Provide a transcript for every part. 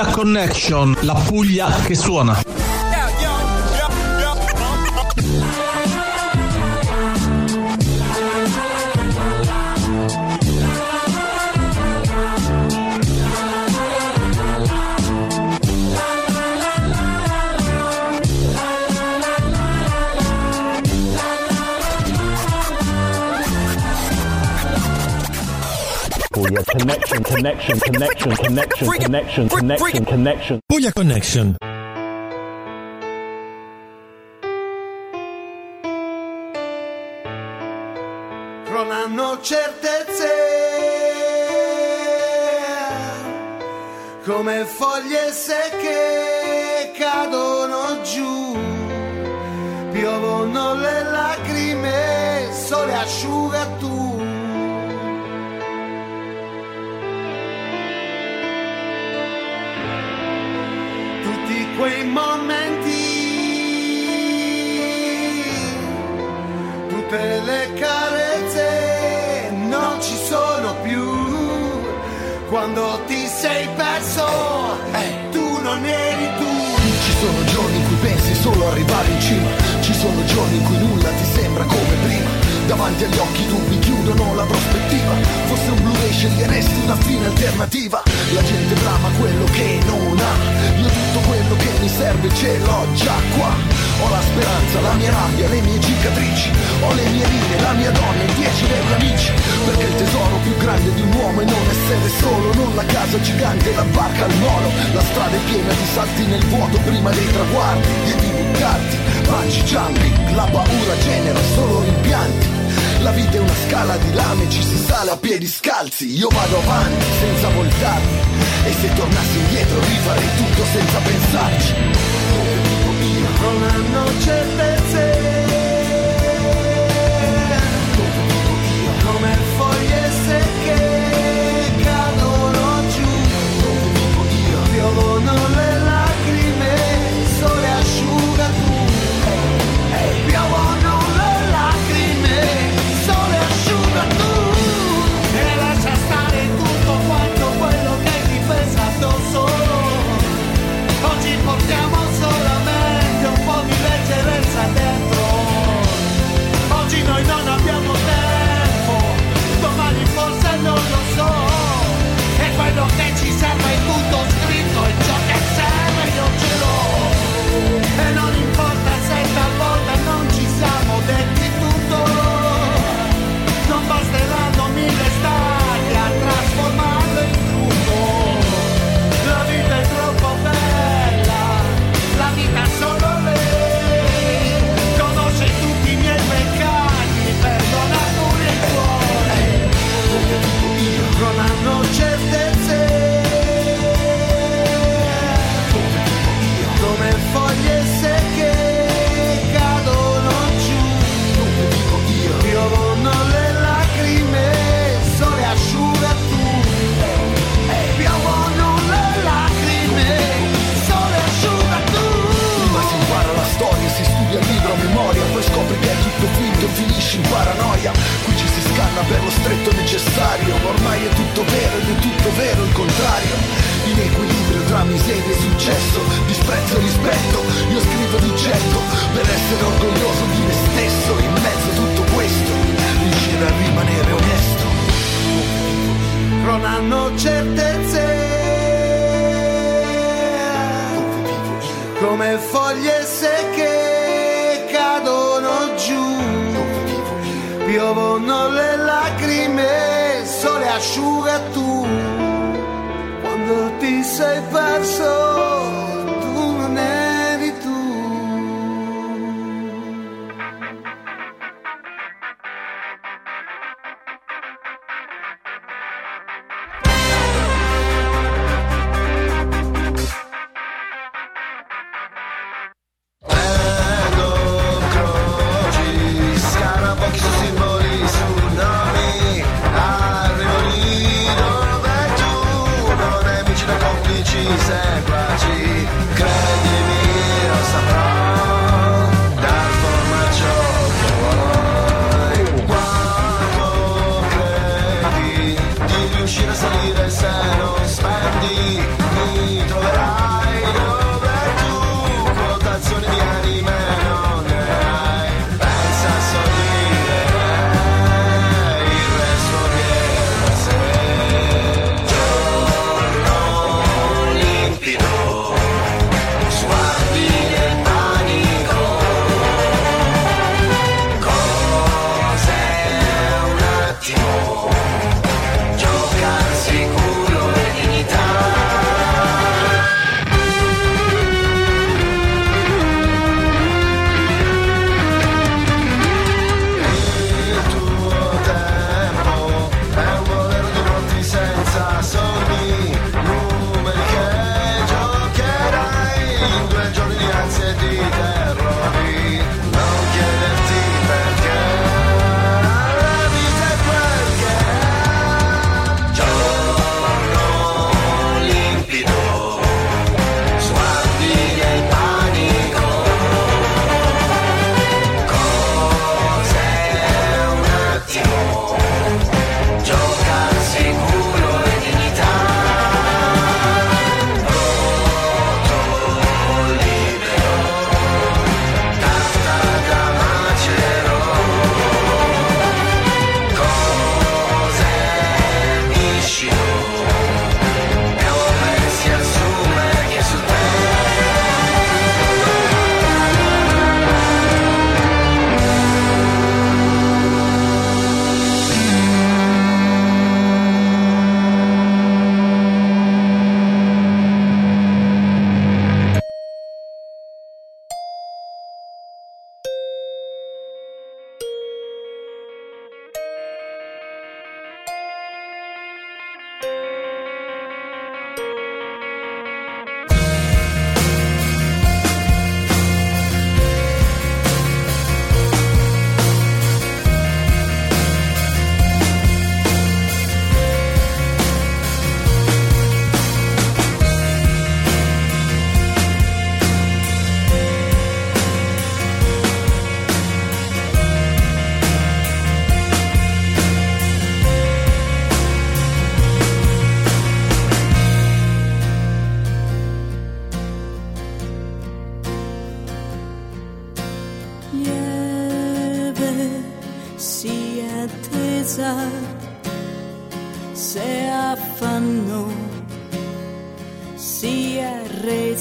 Puglia Connection, la Puglia che suona. Puglia connection, connection, connection, connection, connection, connection, connection. Puglia Connection. non hanno certezze come foglie secche cadono giù piovono le lacrime sole asciuga tu quei momenti. Tutte le carezze non ci sono più. Quando ti sei perso tu non eri tu. Ci sono giorni in cui pensi solo arrivare in cima, ci sono giorni in cui nulla ti sembra come prima. Davanti agli occhi dubbi chiudono la prospettiva, fosse un Blu-ray sceglieresti una fine alternativa. La gente brama quello che non ha, io tutto quello che mi serve ce l'ho già qua. Ho la speranza, la mia rabbia, le mie cicatrici, ho le mie linee, la mia donna e dieci miei amici. Perché il tesoro più grande di un uomo è non essere solo, non la casa gigante, la barca al molo. La strada è piena di salti nel vuoto prima dei traguardi e di buttarti. Bungee jumping, la paura genera solo rimpianti. La vita è una scala di lame, ci si sale a piedi scalzi. Io vado avanti senza voltarmi. E se tornassi indietro rifarei tutto senza pensarci. Dove vivo io? non hanno certezze. Come foglie secche cadono giù, piovono le lacrime, sole asciuga tu. Quando ti sei perso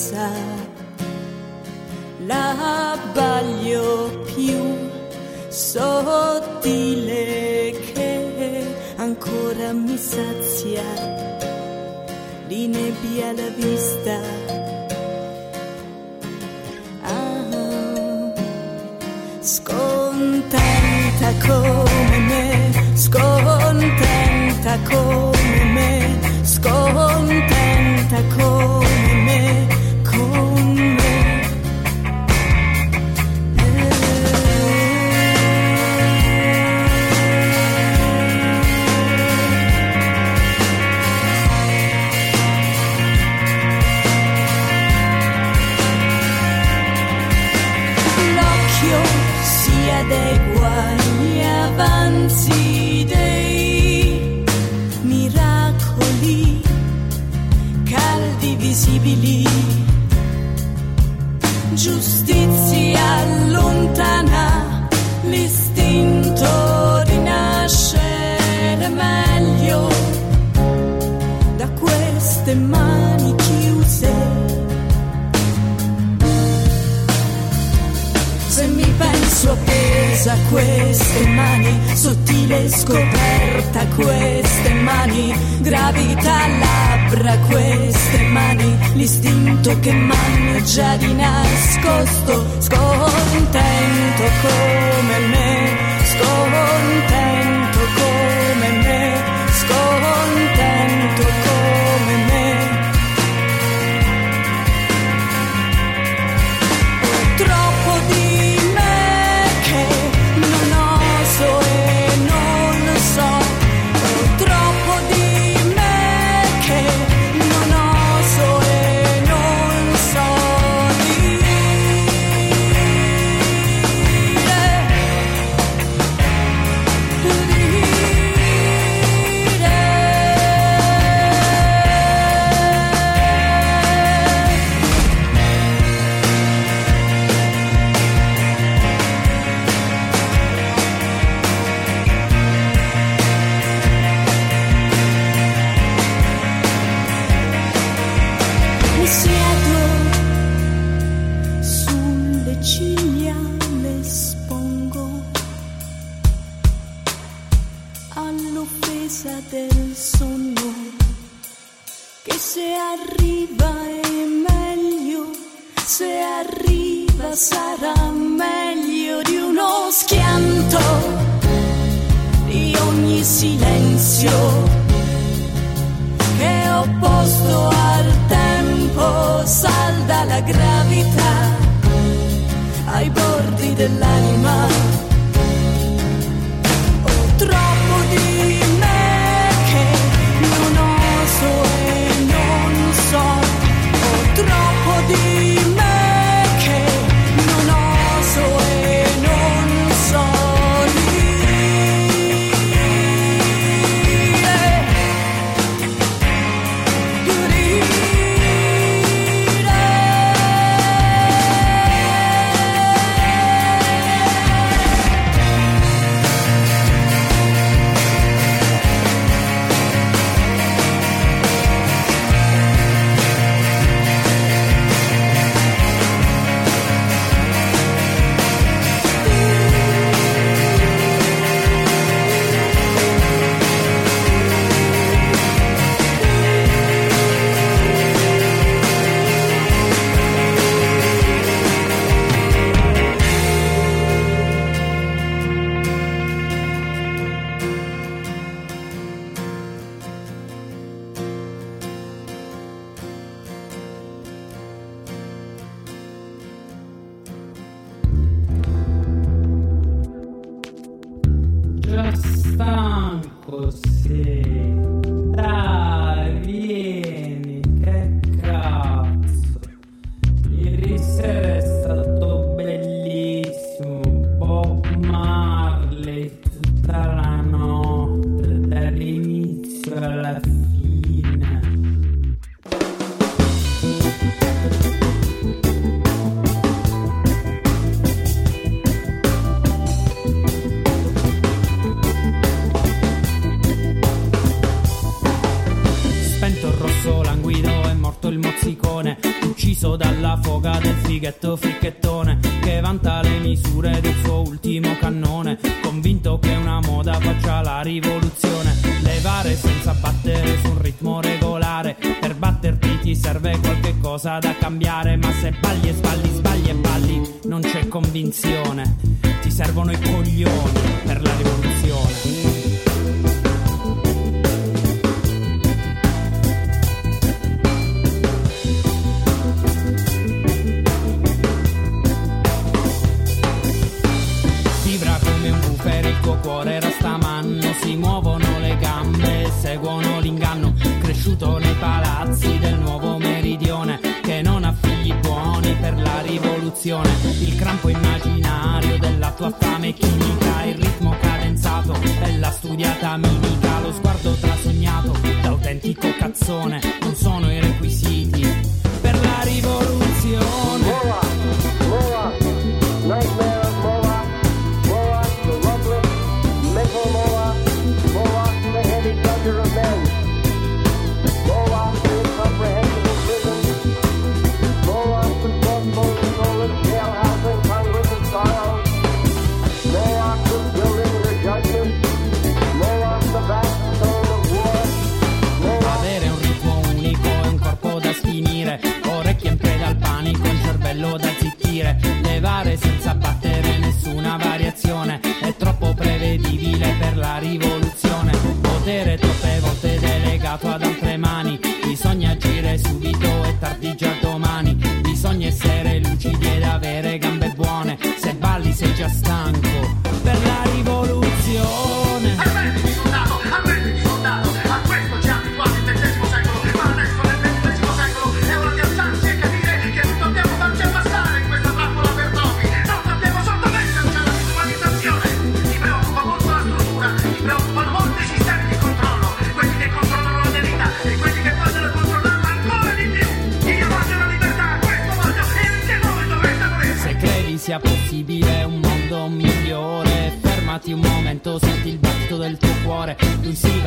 rossa, l'abbaglio più sottile che ancora mi sazia di nebbia la vista. Ah, scontenta come me, scontenta come me, scontenta come me. Queste mani, sottile scoperta queste mani, gravità labbra queste mani, l'istinto che m'hanno già di nascosto, scontento come me, scontento come me, fighetto fricchettone Che vanta le misure del suo ultimo cannone Convinto che una moda faccia la rivoluzione. Levare senza battere su un ritmo regolare Per batterti ti serve qualche cosa da cambiare Ma se balli e sballi, sbagli e balli Non c'è convinzione. Ti servono i coglioni per la rivoluzione tua fame chimica, il ritmo cadenzato e la studiata mimica, lo sguardo trasognato da autentico cazzone, non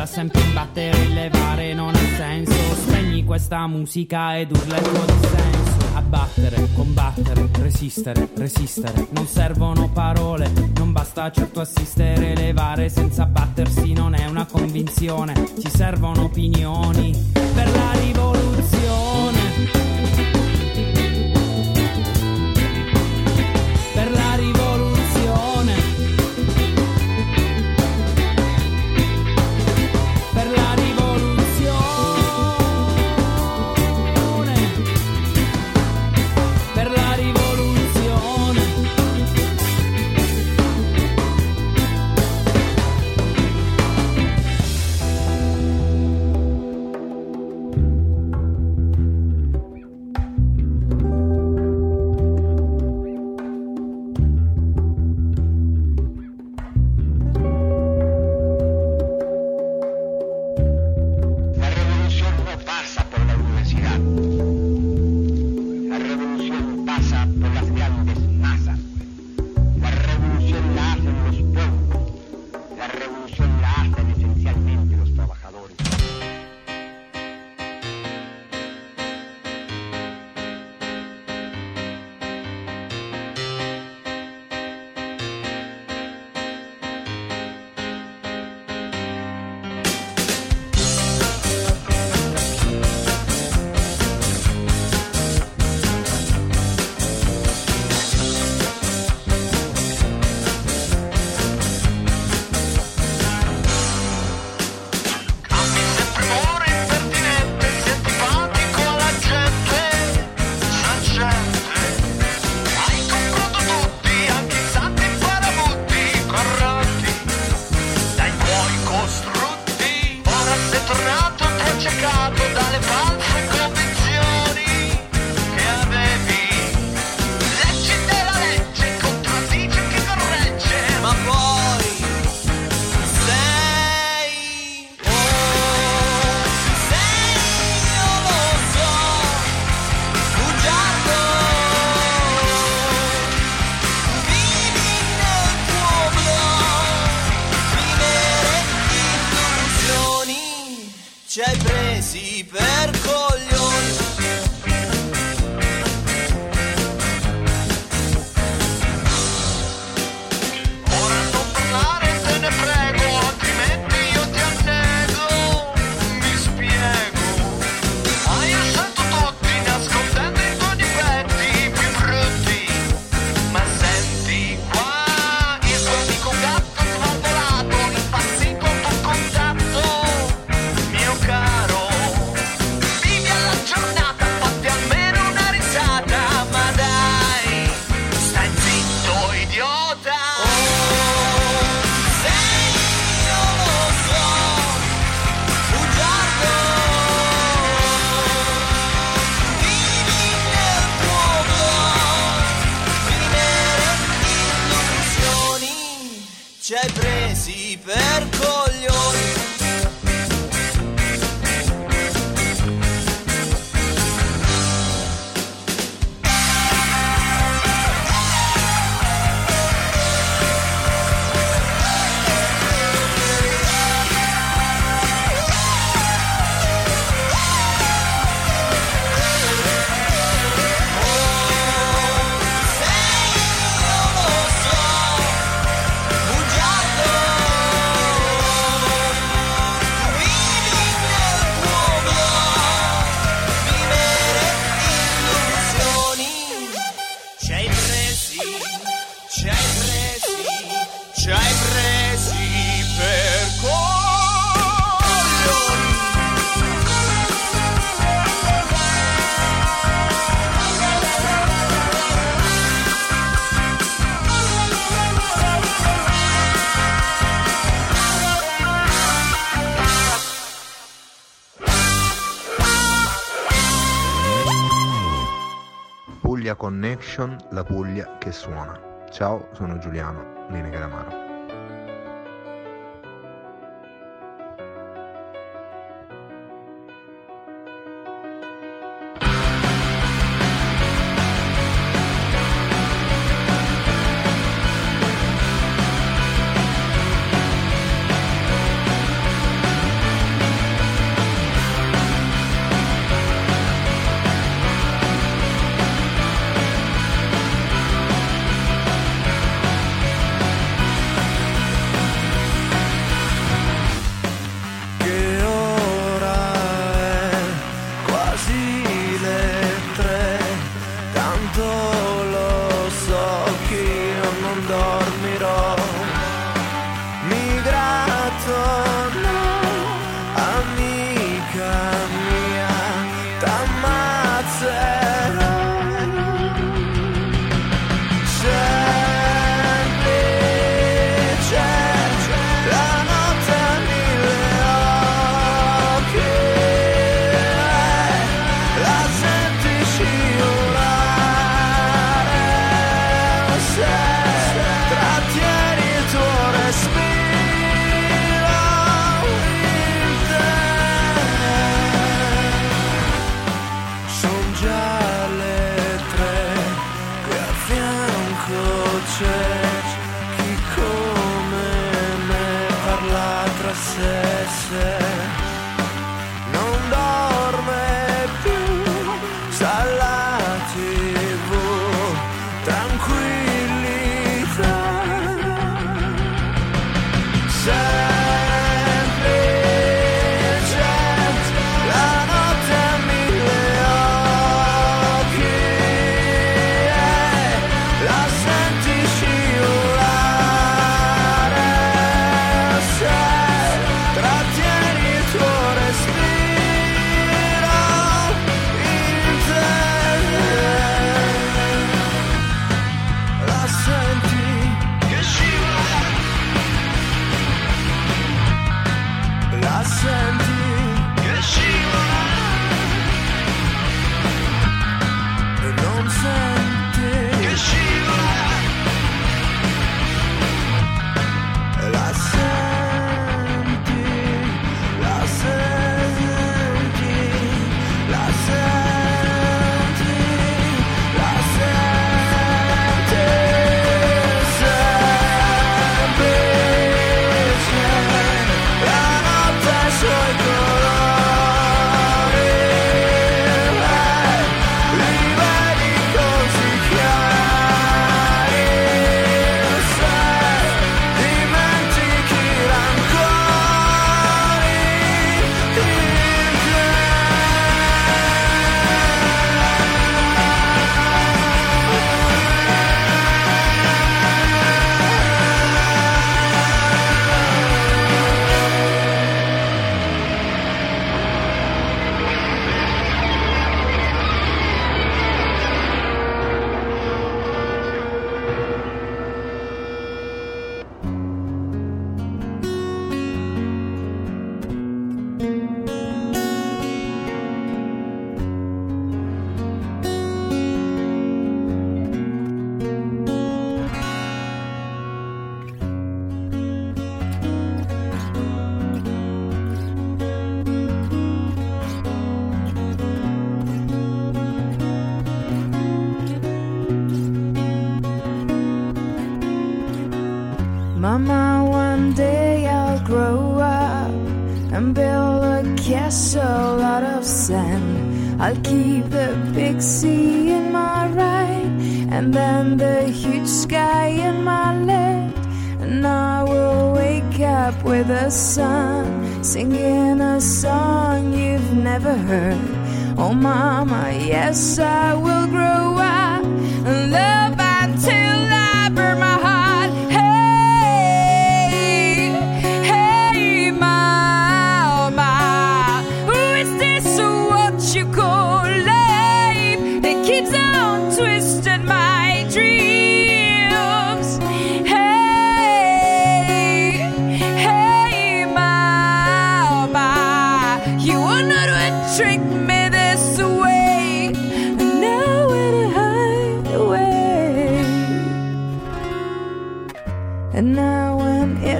musica sempre battere e levare non ha senso. Spegni questa musica ed urla il tuo dissenso. Abbattere, combattere, resistere, resistere. Non servono parole, non basta certo assistere. Levare senza battersi non è una convinzione. Ci servono opinioni per la rivoluzione. Puglia Connection, la Puglia che suona. Ciao, sono Giuliano Lini Calamaro. fianco c'è chi come me parla tra sé. sé.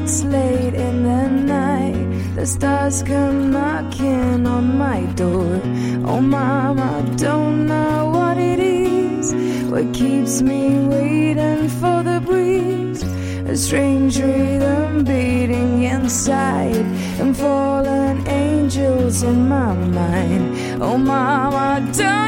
It's late in the night. The stars come knocking on my door. Oh, mama, I don't know what it is. What keeps me waiting for the breeze? A strange rhythm beating inside, and fallen angels in my mind. Oh, mama, I don't.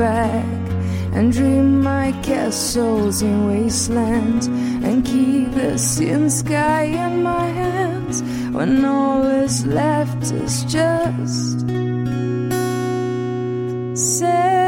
back and dream my castles in wastelands and keep the sin sky in my hands when all is left is just sand.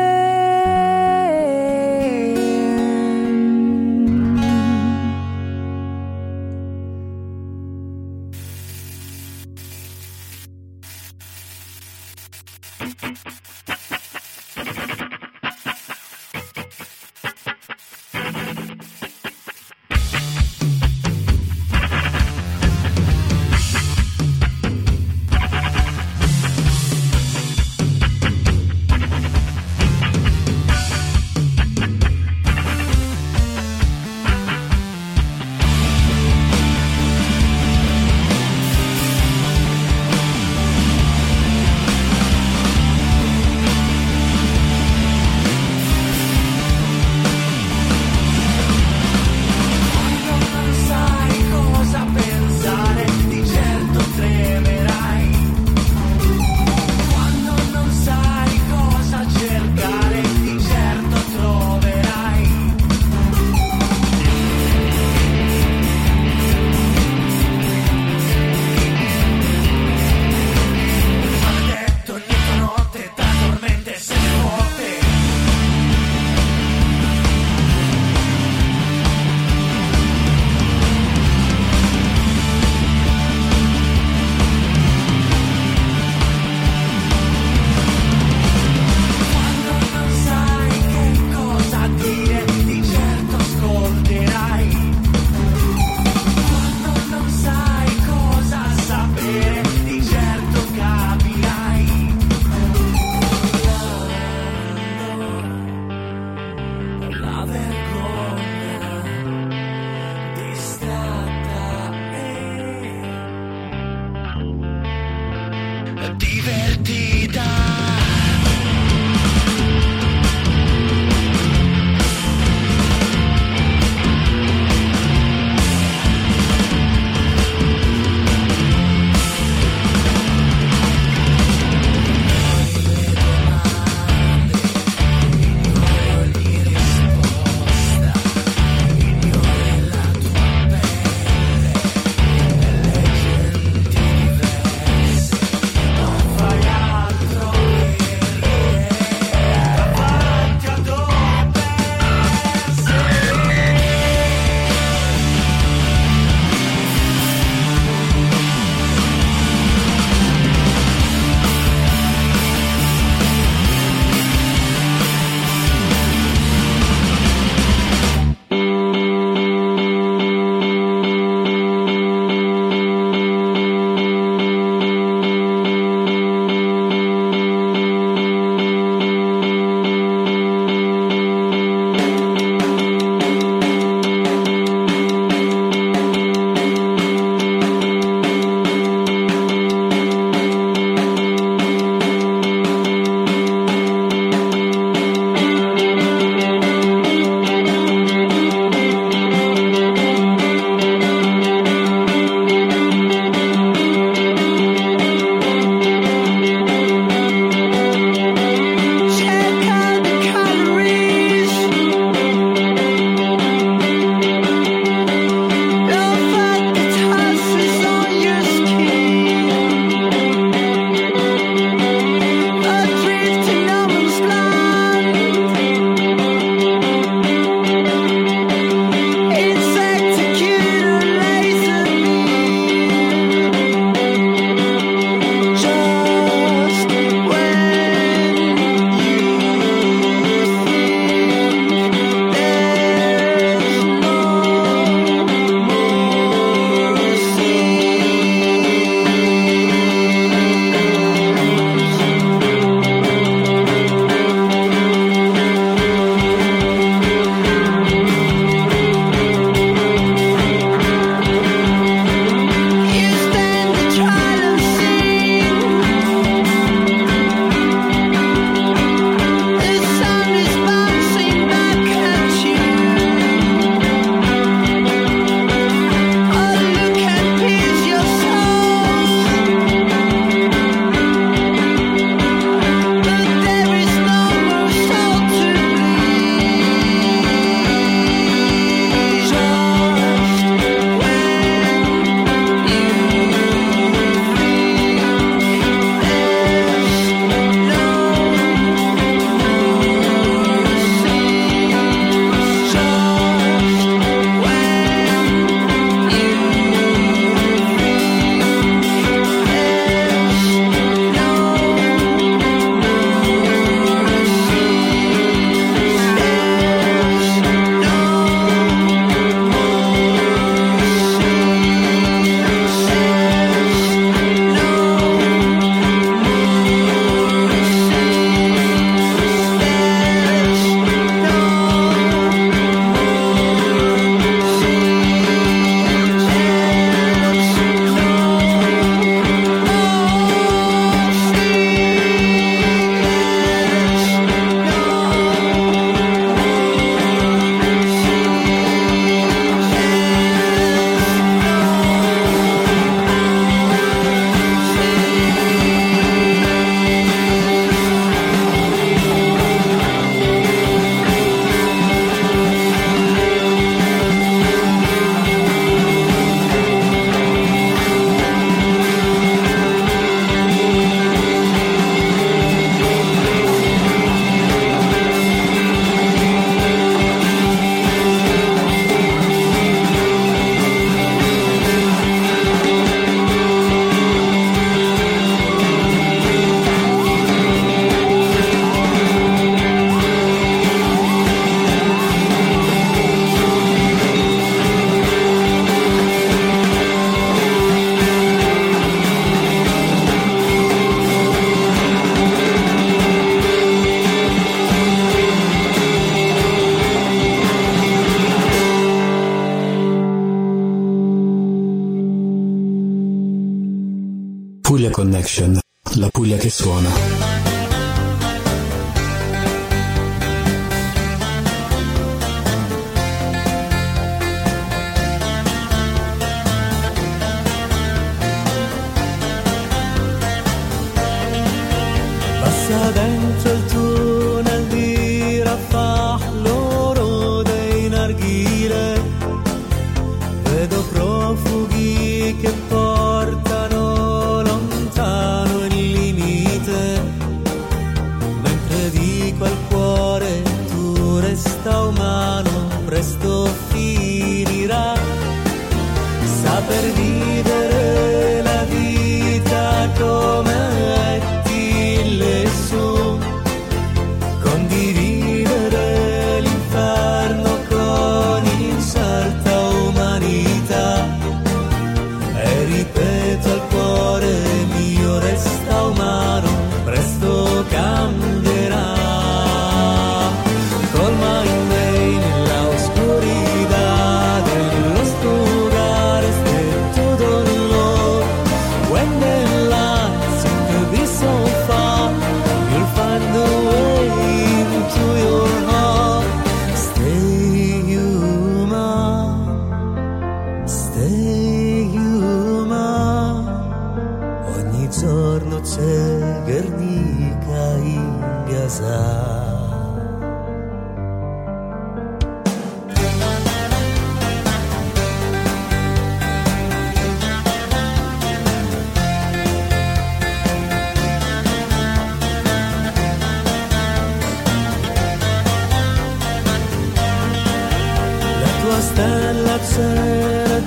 La tua stella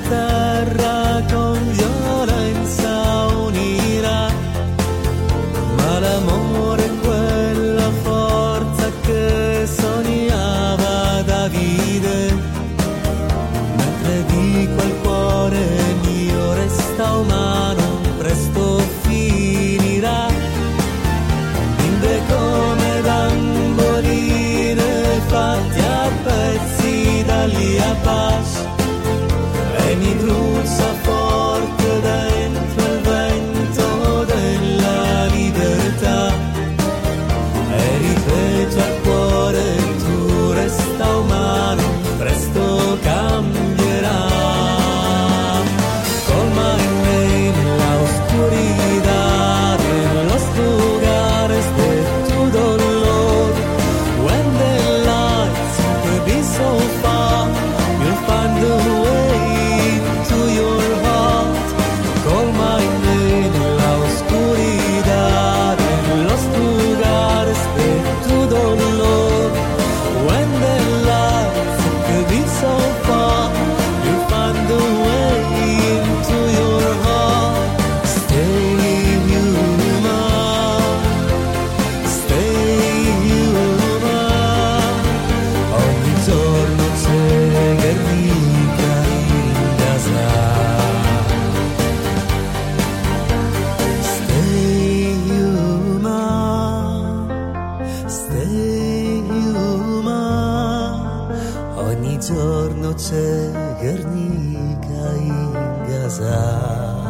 giorno c'è Guernica in Gaza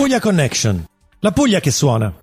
Puglia Connection, la Puglia che suona.